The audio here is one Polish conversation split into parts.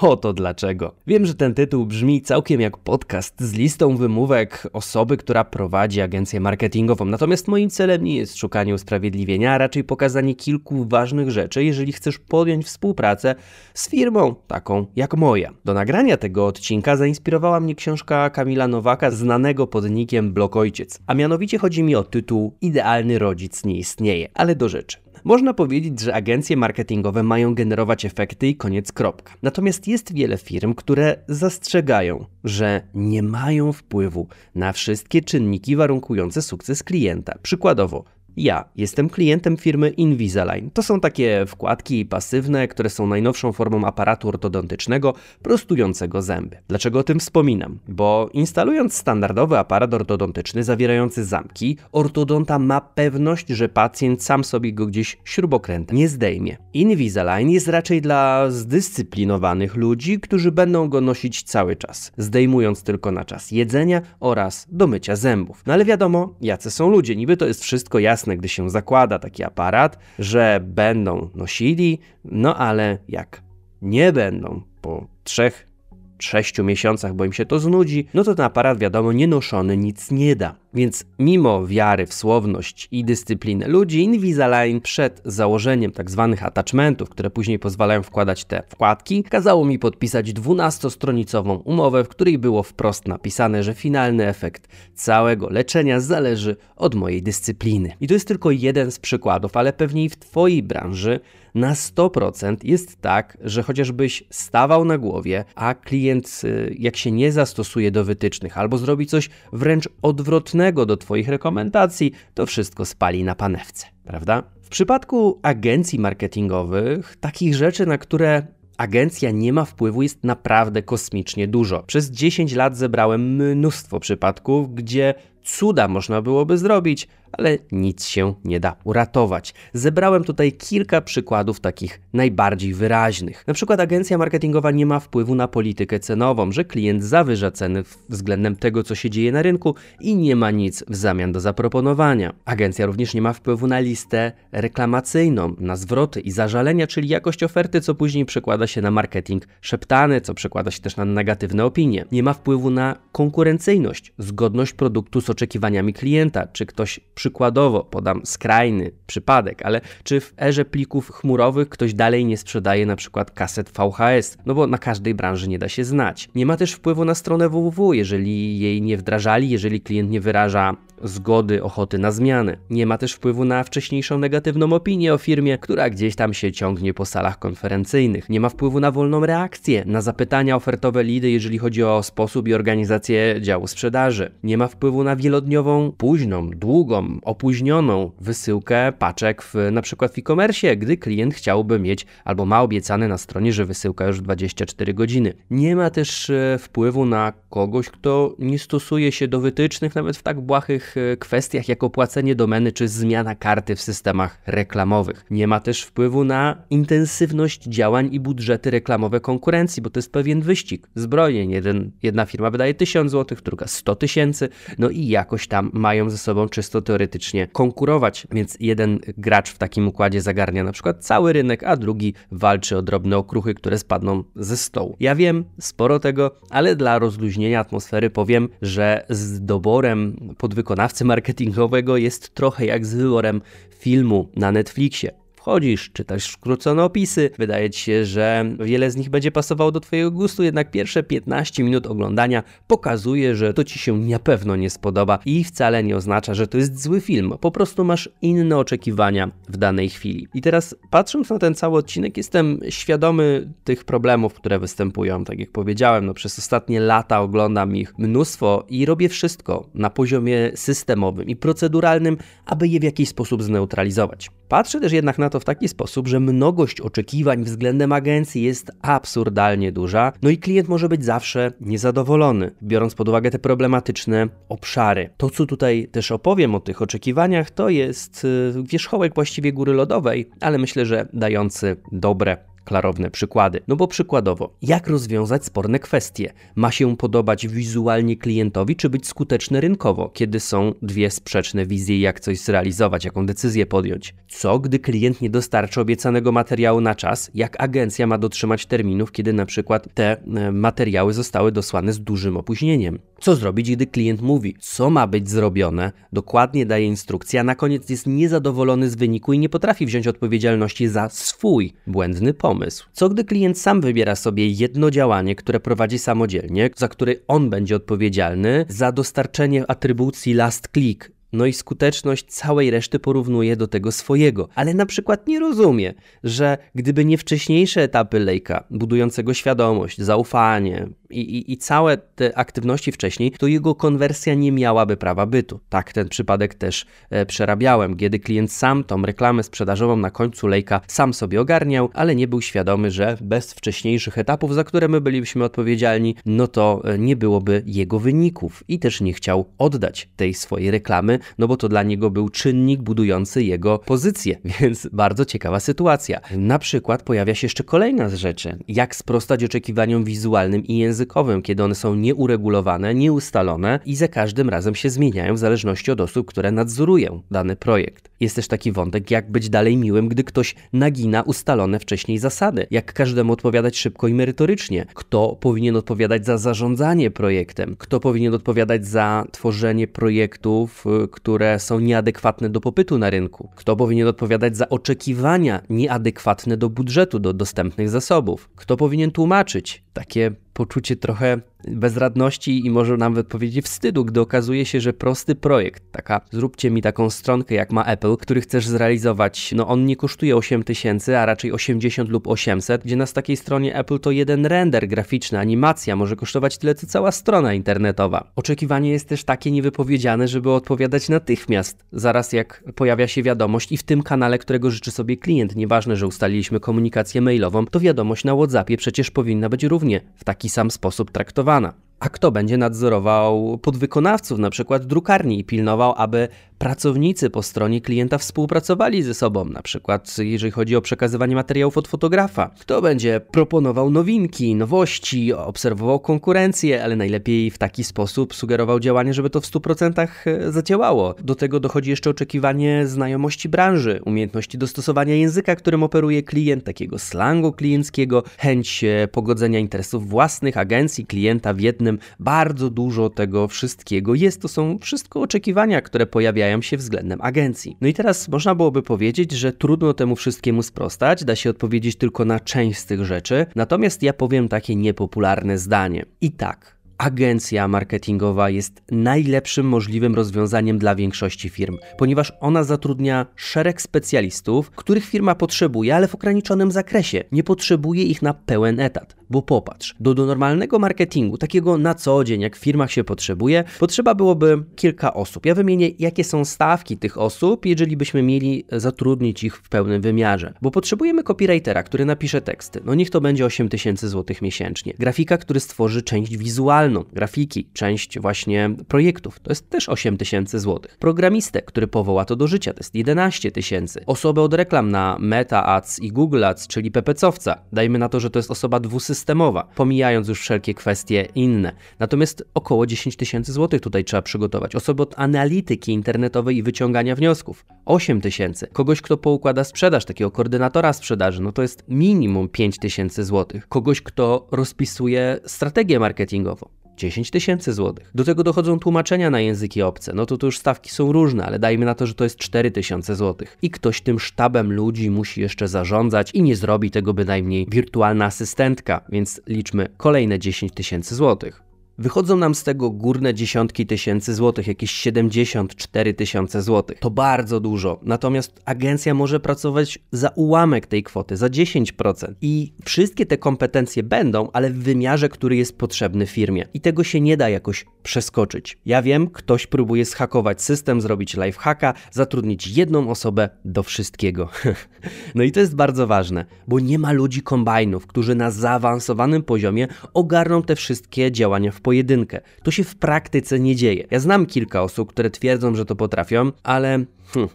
Oto dlaczego. Wiem, że ten tytuł brzmi całkiem jak podcast z listą wymówek osoby, która prowadzi agencję marketingową. Natomiast moim celem nie jest szukanie usprawiedliwienia, a raczej pokazanie kilku ważnych rzeczy, jeżeli chcesz podjąć współpracę z firmą taką jak moja. Do nagrania tego odcinka zainspirowała mnie książka Kamila Nowaka, znanego pod nickiem Blok Ojciec. A mianowicie chodzi mi o tytuł Idealny rodzic nie istnieje, ale do rzeczy. Można powiedzieć, że agencje marketingowe mają generować efekty i koniec kropka. Natomiast jest wiele firm, które zastrzegają, że nie mają wpływu na wszystkie czynniki warunkujące sukces klienta. Przykładowo, ja jestem klientem firmy Invisalign. To są takie wkładki pasywne, które są najnowszą formą aparatu ortodontycznego prostującego zęby. Dlaczego o tym wspominam? Bo instalując standardowy aparat ortodontyczny zawierający zamki, ortodonta ma pewność, że pacjent sam sobie go gdzieś śrubokrętem nie zdejmie. Invisalign jest raczej dla zdyscyplinowanych ludzi, którzy będą go nosić cały czas, zdejmując tylko na czas jedzenia oraz do mycia zębów. No ale wiadomo, jacy są ludzie, niby to jest wszystko jasne gdy się zakłada taki aparat, że będą nosili, no ale jak nie będą po trzech, sześciu miesiącach, bo im się to znudzi, no to ten aparat wiadomo nienoszony nic nie da. Więc mimo wiary w słowność i dyscyplinę ludzi, Invisalign przed założeniem tzw. Tak attachmentów, które później pozwalają wkładać te wkładki, kazało mi podpisać 12-stronicową umowę, w której było wprost napisane, że finalny efekt całego leczenia zależy od mojej dyscypliny. I to jest tylko jeden z przykładów, ale pewnie i w Twojej branży na 100% jest tak, że chociażbyś stawał na głowie, a klient y, jak się nie zastosuje do wytycznych albo zrobi coś wręcz odwrotnego, do Twoich rekomendacji, to wszystko spali na panewce, prawda? W przypadku agencji marketingowych, takich rzeczy, na które agencja nie ma wpływu, jest naprawdę kosmicznie dużo. Przez 10 lat zebrałem mnóstwo przypadków, gdzie cuda można byłoby zrobić, ale nic się nie da uratować. Zebrałem tutaj kilka przykładów takich najbardziej wyraźnych. Na przykład agencja marketingowa nie ma wpływu na politykę cenową, że klient zawyża ceny względem tego, co się dzieje na rynku i nie ma nic w zamian do zaproponowania. Agencja również nie ma wpływu na listę reklamacyjną, na zwroty i zażalenia, czyli jakość oferty, co później przekłada się na marketing szeptany, co przekłada się też na negatywne opinie. Nie ma wpływu na konkurencyjność, zgodność produktu z oczekiwaniami klienta, czy ktoś Przykładowo podam skrajny przypadek, ale czy w erze plików chmurowych ktoś dalej nie sprzedaje na przykład kaset VHS? No bo na każdej branży nie da się znać. Nie ma też wpływu na stronę www, jeżeli jej nie wdrażali, jeżeli klient nie wyraża zgody, ochoty na zmianę. Nie ma też wpływu na wcześniejszą negatywną opinię o firmie, która gdzieś tam się ciągnie po salach konferencyjnych. Nie ma wpływu na wolną reakcję, na zapytania ofertowe lidy, jeżeli chodzi o sposób i organizację działu sprzedaży. Nie ma wpływu na wielodniową, późną, długą, opóźnioną wysyłkę paczek w na przykład w e-commerce, gdy klient chciałby mieć albo ma obiecane na stronie, że wysyłka już 24 godziny. Nie ma też e, wpływu na kogoś, kto nie stosuje się do wytycznych nawet w tak błahych E, kwestiach jak opłacenie domeny czy zmiana karty w systemach reklamowych. Nie ma też wpływu na intensywność działań i budżety reklamowe konkurencji, bo to jest pewien wyścig. Zbrojeń. Jeden, jedna firma wydaje 1000 zł, druga 100 tysięcy, no i jakoś tam mają ze sobą czysto teoretycznie konkurować, więc jeden gracz w takim układzie zagarnia na przykład cały rynek, a drugi walczy o drobne okruchy, które spadną ze stołu. Ja wiem sporo tego, ale dla rozluźnienia atmosfery powiem, że z doborem podwykonania wykonawcy marketingowego jest trochę jak z wyborem filmu na Netflixie. Wchodzisz, czytasz skrócone opisy, wydaje ci się, że wiele z nich będzie pasowało do Twojego gustu, jednak pierwsze 15 minut oglądania pokazuje, że to Ci się na pewno nie spodoba i wcale nie oznacza, że to jest zły film. Po prostu masz inne oczekiwania w danej chwili. I teraz patrząc na ten cały odcinek, jestem świadomy tych problemów, które występują. Tak jak powiedziałem, no przez ostatnie lata oglądam ich mnóstwo i robię wszystko na poziomie systemowym i proceduralnym, aby je w jakiś sposób zneutralizować. Patrzę też jednak na to w taki sposób, że mnogość oczekiwań względem agencji jest absurdalnie duża, no i klient może być zawsze niezadowolony, biorąc pod uwagę te problematyczne obszary. To, co tutaj też opowiem o tych oczekiwaniach, to jest y, wierzchołek właściwie góry lodowej, ale myślę, że dający dobre klarowne przykłady. No bo przykładowo, jak rozwiązać sporne kwestie? Ma się podobać wizualnie klientowi, czy być skuteczny rynkowo, kiedy są dwie sprzeczne wizje, jak coś zrealizować, jaką decyzję podjąć? Co, gdy klient nie dostarczy obiecanego materiału na czas? Jak agencja ma dotrzymać terminów, kiedy na przykład te e, materiały zostały dosłane z dużym opóźnieniem? Co zrobić, gdy klient mówi, co ma być zrobione, dokładnie daje instrukcję, a na koniec jest niezadowolony z wyniku i nie potrafi wziąć odpowiedzialności za swój błędny pomysł? Co gdy klient sam wybiera sobie jedno działanie, które prowadzi samodzielnie, za które on będzie odpowiedzialny za dostarczenie atrybucji last click no i skuteczność całej reszty porównuje do tego swojego. Ale na przykład nie rozumie, że gdyby nie wcześniejsze etapy lejka, budującego świadomość, zaufanie i, i, i całe te aktywności wcześniej, to jego konwersja nie miałaby prawa bytu. Tak ten przypadek też e, przerabiałem, kiedy klient sam tą reklamę sprzedażową na końcu lejka sam sobie ogarniał, ale nie był świadomy, że bez wcześniejszych etapów, za które my byliśmy odpowiedzialni, no to e, nie byłoby jego wyników i też nie chciał oddać tej swojej reklamy no bo to dla niego był czynnik budujący jego pozycję, więc bardzo ciekawa sytuacja. Na przykład pojawia się jeszcze kolejna z rzeczy, jak sprostać oczekiwaniom wizualnym i językowym, kiedy one są nieuregulowane, nieustalone i za każdym razem się zmieniają w zależności od osób, które nadzorują dany projekt. Jest też taki wątek, jak być dalej miłym, gdy ktoś nagina ustalone wcześniej zasady, jak każdemu odpowiadać szybko i merytorycznie, kto powinien odpowiadać za zarządzanie projektem, kto powinien odpowiadać za tworzenie projektów, które są nieadekwatne do popytu na rynku? Kto powinien odpowiadać za oczekiwania nieadekwatne do budżetu, do dostępnych zasobów? Kto powinien tłumaczyć takie poczucie trochę bezradności i może nawet powiedzieć wstydu, gdy okazuje się, że prosty projekt, taka zróbcie mi taką stronkę jak ma Apple, który chcesz zrealizować, no on nie kosztuje 8000, a raczej 80 lub 800, gdzie na takiej stronie Apple to jeden render graficzny, animacja może kosztować tyle co cała strona internetowa. Oczekiwanie jest też takie niewypowiedziane, żeby odpowiadać natychmiast, zaraz jak pojawia się wiadomość i w tym kanale, którego życzy sobie klient, nieważne, że ustaliliśmy komunikację mailową, to wiadomość na WhatsAppie przecież powinna być równie w taki sam sposób traktowana. Нирвана. A kto będzie nadzorował podwykonawców, na przykład drukarni i pilnował, aby pracownicy po stronie klienta współpracowali ze sobą, na przykład jeżeli chodzi o przekazywanie materiałów od fotografa. Kto będzie proponował nowinki, nowości, obserwował konkurencję, ale najlepiej w taki sposób sugerował działanie, żeby to w 100% e, zadziałało. Do tego dochodzi jeszcze oczekiwanie znajomości branży, umiejętności dostosowania języka, którym operuje klient, takiego slangu klienckiego, chęć e, pogodzenia interesów własnych, agencji, klienta w jednym. Bardzo dużo tego wszystkiego jest. To są wszystko oczekiwania, które pojawiają się względem agencji. No i teraz można byłoby powiedzieć, że trudno temu wszystkiemu sprostać, da się odpowiedzieć tylko na część z tych rzeczy, natomiast ja powiem takie niepopularne zdanie. I tak, agencja marketingowa jest najlepszym możliwym rozwiązaniem dla większości firm, ponieważ ona zatrudnia szereg specjalistów, których firma potrzebuje, ale w ograniczonym zakresie. Nie potrzebuje ich na pełen etat. Bo popatrz, do, do normalnego marketingu, takiego na co dzień, jak w firmach się potrzebuje, potrzeba byłoby kilka osób. Ja wymienię, jakie są stawki tych osób, jeżeli byśmy mieli zatrudnić ich w pełnym wymiarze. Bo potrzebujemy copywritera, który napisze teksty. No niech to będzie 8 tysięcy złotych miesięcznie. Grafika, który stworzy część wizualną, grafiki, część właśnie projektów. To jest też 8 tysięcy złotych. Programistę, który powoła to do życia, to jest 11 tysięcy. Osobę od reklam na Meta Ads i Google Ads, czyli PPC-owca. Dajmy na to, że to jest osoba dwusystemowa systemowa, pomijając już wszelkie kwestie inne. Natomiast około 10 tysięcy złotych tutaj trzeba przygotować. Osoby od analityki internetowej i wyciągania wniosków 8 tysięcy. Kogoś, kto poukłada sprzedaż, takiego koordynatora sprzedaży, no to jest minimum 5 tysięcy złotych. Kogoś, kto rozpisuje strategię marketingową. 10 tysięcy złotych. Do tego dochodzą tłumaczenia na języki obce. No to tu już stawki są różne, ale dajmy na to, że to jest 4 tysiące złotych. I ktoś tym sztabem ludzi musi jeszcze zarządzać i nie zrobi tego bynajmniej wirtualna asystentka, więc liczmy kolejne 10 tysięcy złotych. Wychodzą nam z tego górne dziesiątki tysięcy złotych, jakieś 74 tysiące złotych. To bardzo dużo. Natomiast agencja może pracować za ułamek tej kwoty, za 10%. I wszystkie te kompetencje będą, ale w wymiarze, który jest potrzebny firmie. I tego się nie da jakoś przeskoczyć. Ja wiem, ktoś próbuje zhakować system, zrobić lifehacka, zatrudnić jedną osobę do wszystkiego. no i to jest bardzo ważne, bo nie ma ludzi kombajnów, którzy na zaawansowanym poziomie ogarną te wszystkie działania w pojedynkę. To się w praktyce nie dzieje. Ja znam kilka osób, które twierdzą, że to potrafią, ale hmm,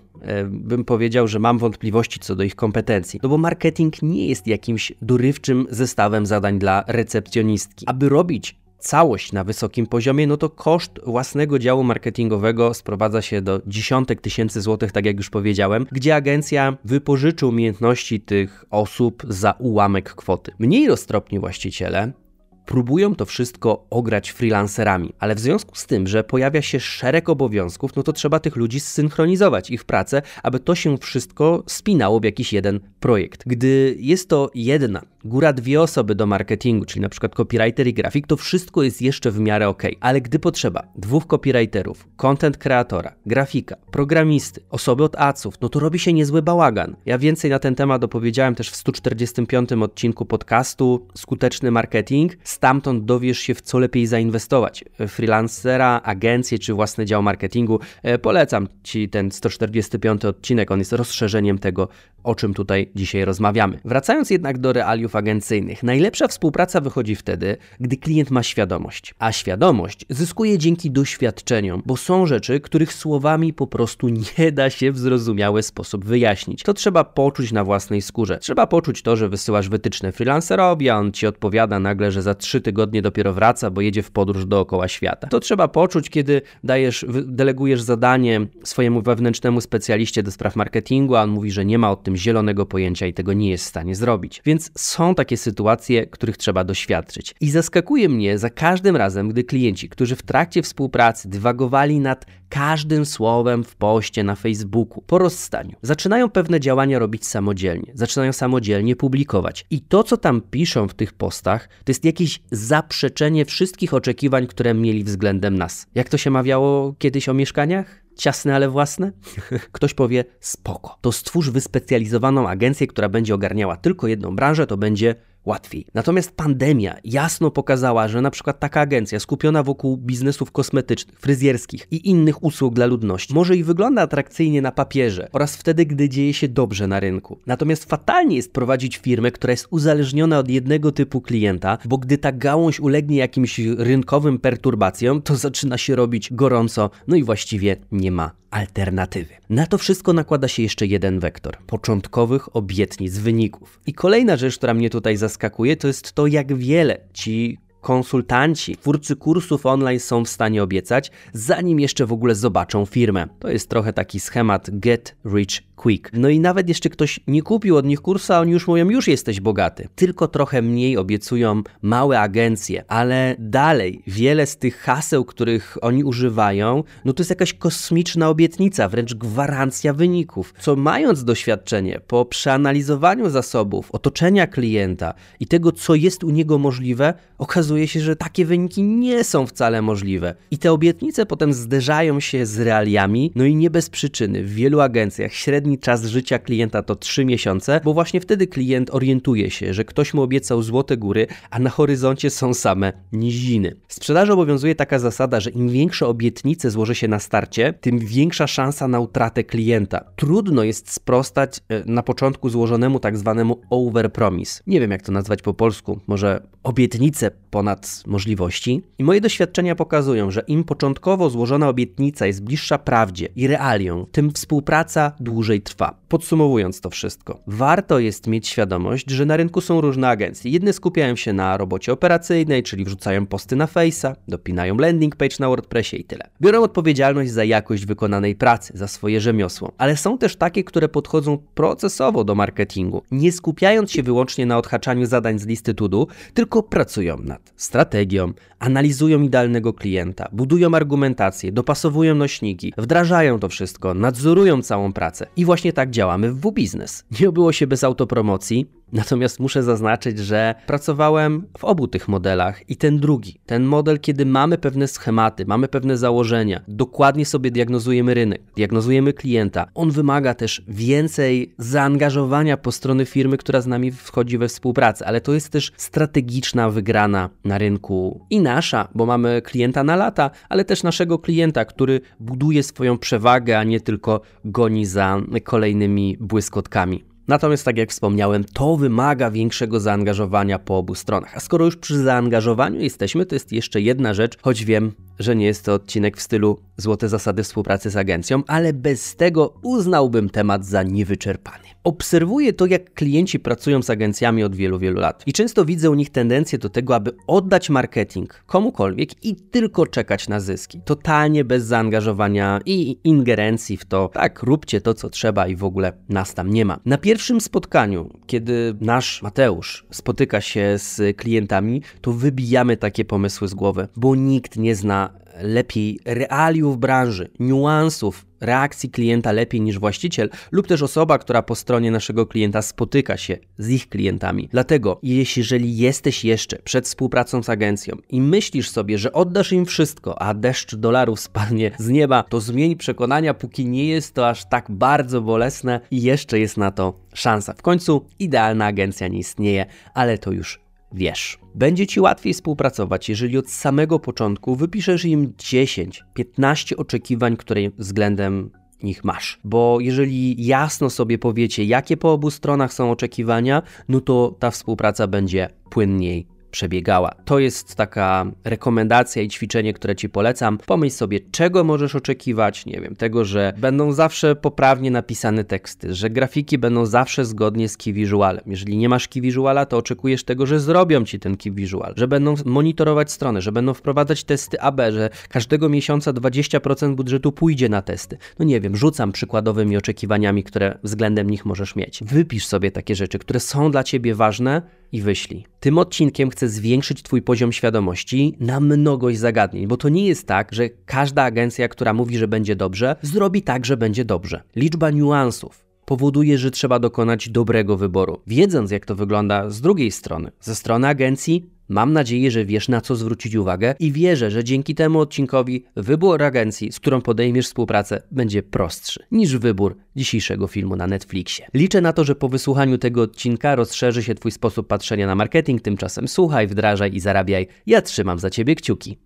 bym powiedział, że mam wątpliwości co do ich kompetencji. No bo marketing nie jest jakimś dorywczym zestawem zadań dla recepcjonistki. Aby robić całość na wysokim poziomie, no to koszt własnego działu marketingowego sprowadza się do dziesiątek tysięcy złotych, tak jak już powiedziałem, gdzie agencja wypożyczy umiejętności tych osób za ułamek kwoty. Mniej roztropni właściciele próbują to wszystko ograć freelancerami, ale w związku z tym, że pojawia się szereg obowiązków, no to trzeba tych ludzi zsynchronizować, ich pracę, aby to się wszystko spinało w jakiś jeden projekt. Gdy jest to jedna, góra dwie osoby do marketingu, czyli na przykład copywriter i grafik, to wszystko jest jeszcze w miarę ok, ale gdy potrzeba dwóch copywriterów, content kreatora, grafika, programisty, osoby od aców, no to robi się niezły bałagan. Ja więcej na ten temat opowiedziałem też w 145 odcinku podcastu Skuteczny Marketing stamtąd dowiesz się, w co lepiej zainwestować. Freelancera, agencję czy własny dział marketingu. E, polecam Ci ten 145 odcinek, on jest rozszerzeniem tego, o czym tutaj dzisiaj rozmawiamy. Wracając jednak do realiów agencyjnych, najlepsza współpraca wychodzi wtedy, gdy klient ma świadomość. A świadomość zyskuje dzięki doświadczeniom, bo są rzeczy, których słowami po prostu nie da się w zrozumiały sposób wyjaśnić. To trzeba poczuć na własnej skórze. Trzeba poczuć to, że wysyłasz wytyczne freelancerowi, a on ci odpowiada nagle, że za trzy tygodnie dopiero wraca, bo jedzie w podróż dookoła świata. To trzeba poczuć, kiedy dajesz, delegujesz zadanie swojemu wewnętrznemu specjaliście do spraw marketingu, a on mówi, że nie ma o tym zielonego pojęcia i tego nie jest w stanie zrobić. Więc są takie sytuacje, których trzeba doświadczyć. I zaskakuje mnie za każdym razem, gdy klienci, którzy w trakcie współpracy dywagowali nad każdym słowem w poście na Facebooku po rozstaniu. Zaczynają pewne działania robić samodzielnie, zaczynają samodzielnie publikować. I to, co tam piszą w tych postach, to jest jakieś zaprzeczenie wszystkich oczekiwań, które mieli względem nas. Jak to się mawiało kiedyś o mieszkaniach? ciasne, ale własne? Ktoś powie, spoko. To stwórz wyspecjalizowaną agencję, która będzie ogarniała tylko jedną branżę, to będzie łatwiej. Natomiast pandemia jasno pokazała, że na przykład taka agencja skupiona wokół biznesów kosmetycznych, fryzjerskich i innych usług dla ludności może i wygląda atrakcyjnie na papierze oraz wtedy, gdy dzieje się dobrze na rynku. Natomiast fatalnie jest prowadzić firmę, która jest uzależniona od jednego typu klienta, bo gdy ta gałąź ulegnie jakimś rynkowym perturbacjom, to zaczyna się robić gorąco, no i właściwie nie ma alternatywy. Na to wszystko nakłada się jeszcze jeden wektor początkowych obietnic wyników. I kolejna rzecz, która mnie tutaj zaskakuje, to jest to, jak wiele ci konsultanci, twórcy kursów online są w stanie obiecać, zanim jeszcze w ogóle zobaczą firmę. To jest trochę taki schemat get rich quick. No i nawet jeszcze ktoś nie kupił od nich kursu, a oni już mówią, już jesteś bogaty. Tylko trochę mniej obiecują małe agencje, ale dalej wiele z tych haseł, których oni używają, no to jest jakaś kosmiczna obietnica, wręcz gwarancja wyników. Co mając doświadczenie po przeanalizowaniu zasobów, otoczenia klienta i tego, co jest u niego możliwe, okazuje się, że takie wyniki nie są wcale możliwe. I te obietnice potem zderzają się z realiami, no i nie bez przyczyny. W wielu agencjach średni czas życia klienta to 3 miesiące, bo właśnie wtedy klient orientuje się, że ktoś mu obiecał złote góry, a na horyzoncie są same niziny. W sprzedaży obowiązuje taka zasada, że im większe obietnice złoży się na starcie, tym większa szansa na utratę klienta. Trudno jest sprostać e, na początku złożonemu tak zwanemu overpromise. Nie wiem jak to nazwać po polsku, może obietnice ponad możliwości. I moje doświadczenia pokazują, że im początkowo złożona obietnica jest bliższa prawdzie i realiom, tym współpraca dłużej trwa. Podsumowując to wszystko, warto jest mieć świadomość, że na rynku są różne agencje. Jedne skupiają się na robocie operacyjnej, czyli wrzucają posty na Face'a, dopinają landing page na WordPressie i tyle. Biorą odpowiedzialność za jakość wykonanej pracy, za swoje rzemiosło. Ale są też takie, które podchodzą procesowo do marketingu, nie skupiając się wyłącznie na odhaczaniu zadań z listy to tylko pracują nad strategią, analizują idealnego klienta, budują argumentację, dopasowują nośniki, wdrażają to wszystko, nadzorują całą pracę. I właśnie tak działamy w W-Biznes. Nie obyło się bez autopromocji, Natomiast muszę zaznaczyć, że pracowałem w obu tych modelach i ten drugi, ten model, kiedy mamy pewne schematy, mamy pewne założenia, dokładnie sobie diagnozujemy rynek, diagnozujemy klienta, on wymaga też więcej zaangażowania po strony firmy, która z nami wchodzi we współpracę, ale to jest też strategiczna wygrana na rynku i nasza, bo mamy klienta na lata, ale też naszego klienta, który buduje swoją przewagę, a nie tylko goni za kolejnymi błyskotkami. Natomiast, tak jak wspomniałem, to wymaga większego zaangażowania po obu stronach. A skoro już przy zaangażowaniu jesteśmy, to jest jeszcze jedna rzecz, choć wiem, że nie jest to odcinek w stylu złote zasady współpracy z agencją, ale bez tego uznałbym temat za niewyczerpany. Obserwuję to, jak klienci pracują z agencjami od wielu, wielu lat. I często widzę u nich tendencję do tego, aby oddać marketing komukolwiek i tylko czekać na zyski. Totalnie bez zaangażowania i ingerencji w to, tak, róbcie to, co trzeba i w ogóle nas tam nie ma. Na pierwszym spotkaniu, kiedy nasz Mateusz spotyka się z klientami, to wybijamy takie pomysły z głowy, bo nikt nie zna lepiej realiów branży, niuansów reakcji klienta lepiej niż właściciel lub też osoba, która po stronie naszego klienta spotyka się z ich klientami. Dlatego, jeżeli jesteś jeszcze przed współpracą z agencją i myślisz sobie, że oddasz im wszystko, a deszcz dolarów spadnie z nieba, to zmień przekonania, póki nie jest to aż tak bardzo bolesne i jeszcze jest na to szansa. W końcu idealna agencja nie istnieje, ale to już wiesz. Będzie ci łatwiej współpracować, jeżeli od samego początku wypiszesz im 10-15 oczekiwań, które względem nich masz. Bo jeżeli jasno sobie powiecie, jakie po obu stronach są oczekiwania, no to ta współpraca będzie płynniej przebiegała. To jest taka rekomendacja i ćwiczenie, które Ci polecam. Pomyśl sobie, czego możesz oczekiwać, nie wiem, tego, że będą zawsze poprawnie napisane teksty, że grafiki będą zawsze zgodnie z key visualem. Jeżeli nie masz key visuala, to oczekujesz tego, że zrobią Ci ten key że będą monitorować stronę, że będą wprowadzać testy AB, że każdego miesiąca 20% budżetu pójdzie na testy. No nie wiem, rzucam przykładowymi oczekiwaniami, które względem nich możesz mieć. Wypisz sobie takie rzeczy, które są dla Ciebie ważne i wyślij. Tym odcinkiem chcę zwiększyć Twój poziom świadomości na mnogość zagadnień, bo to nie jest tak, że każda agencja, która mówi, że będzie dobrze, zrobi tak, że będzie dobrze. Liczba niuansów powoduje, że trzeba dokonać dobrego wyboru. Wiedząc, jak to wygląda z drugiej strony, ze strony agencji, Mam nadzieję, że wiesz na co zwrócić uwagę i wierzę, że dzięki temu odcinkowi wybór agencji, z którą podejmiesz współpracę, będzie prostszy niż wybór dzisiejszego filmu na Netflixie. Liczę na to, że po wysłuchaniu tego odcinka rozszerzy się Twój sposób patrzenia na marketing, tymczasem słuchaj, wdrażaj i zarabiaj. Ja trzymam za Ciebie kciuki.